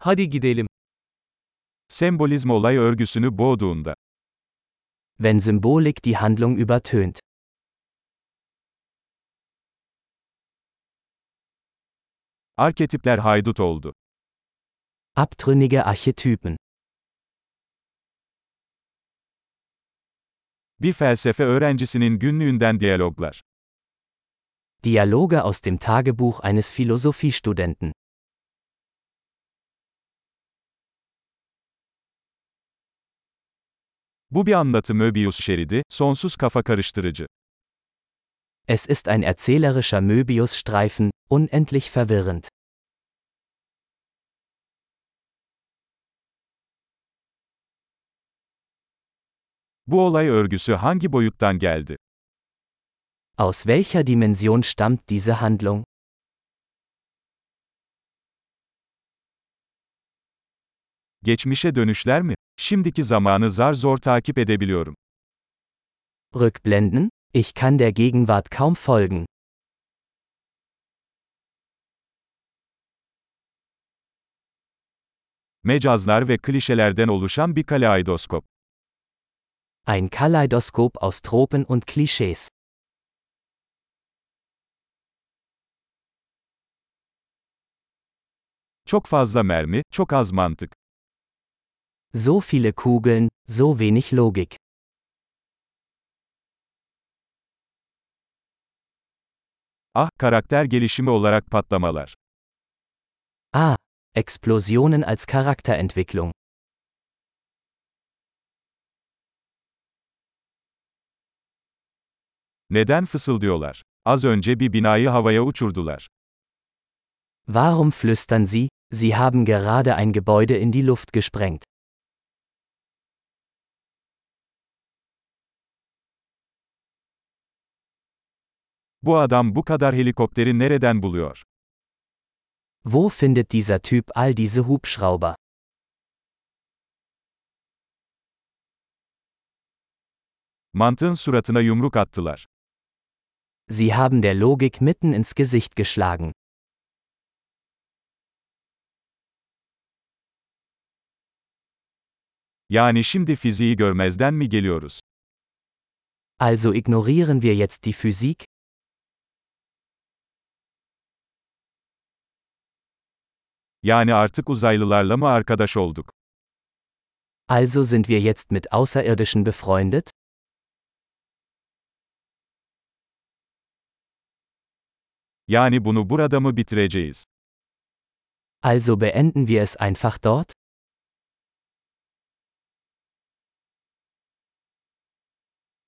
Hadi gidelim. Sembolizm olay örgüsünü boğduğunda. Wenn Symbolik die Handlung übertönt. Arketipler haydut oldu. Abtrünnige Archetypen. Bir felsefe öğrencisinin günlüğünden diyaloglar. Dialoge aus dem Tagebuch eines Philosophiestudenten. Bu bir anlatı Möbius şeridi, sonsuz kafa karıştırıcı. Es ist ein erzählerischer Möbius-Streifen, unendlich verwirrend. Bu olay örgüsü hangi boyuttan geldi? Aus welcher Dimension stammt diese Handlung? Geçmişe dönüşler mi? Şimdiki zamanı zar zor takip edebiliyorum. Rückblenden? Ich kann der Gegenwart kaum folgen. Mecazlar ve klişelerden oluşan bir kaleidoskop. Ein Kaleidoskop aus Tropen und Klischees. Çok fazla mermi, çok az mantık. So viele Kugeln, so wenig Logik. Ah, karakter gelişimi olarak patlamalar. Ah, Explosionen als Charakterentwicklung. Neden fısıldıyorlar? Az önce bir binayı havaya uçurdular. Warum flüstern Sie? Sie haben gerade ein Gebäude in die Luft gesprengt. Bu adam bu kadar helikopteri nereden buluyor? Wo findet dieser Typ all diese Hubschrauber? Mantığın suratına yumruk attılar. Sie haben der Logik mitten ins Gesicht geschlagen. Yani şimdi fiziği görmezden mi geliyoruz? Also ignorieren wir jetzt die Physik? Yani artık uzaylılarla mı arkadaş olduk? Also sind wir jetzt mit Außerirdischen befreundet? Yani bunu burada mı bitireceğiz? Also beenden wir es einfach dort?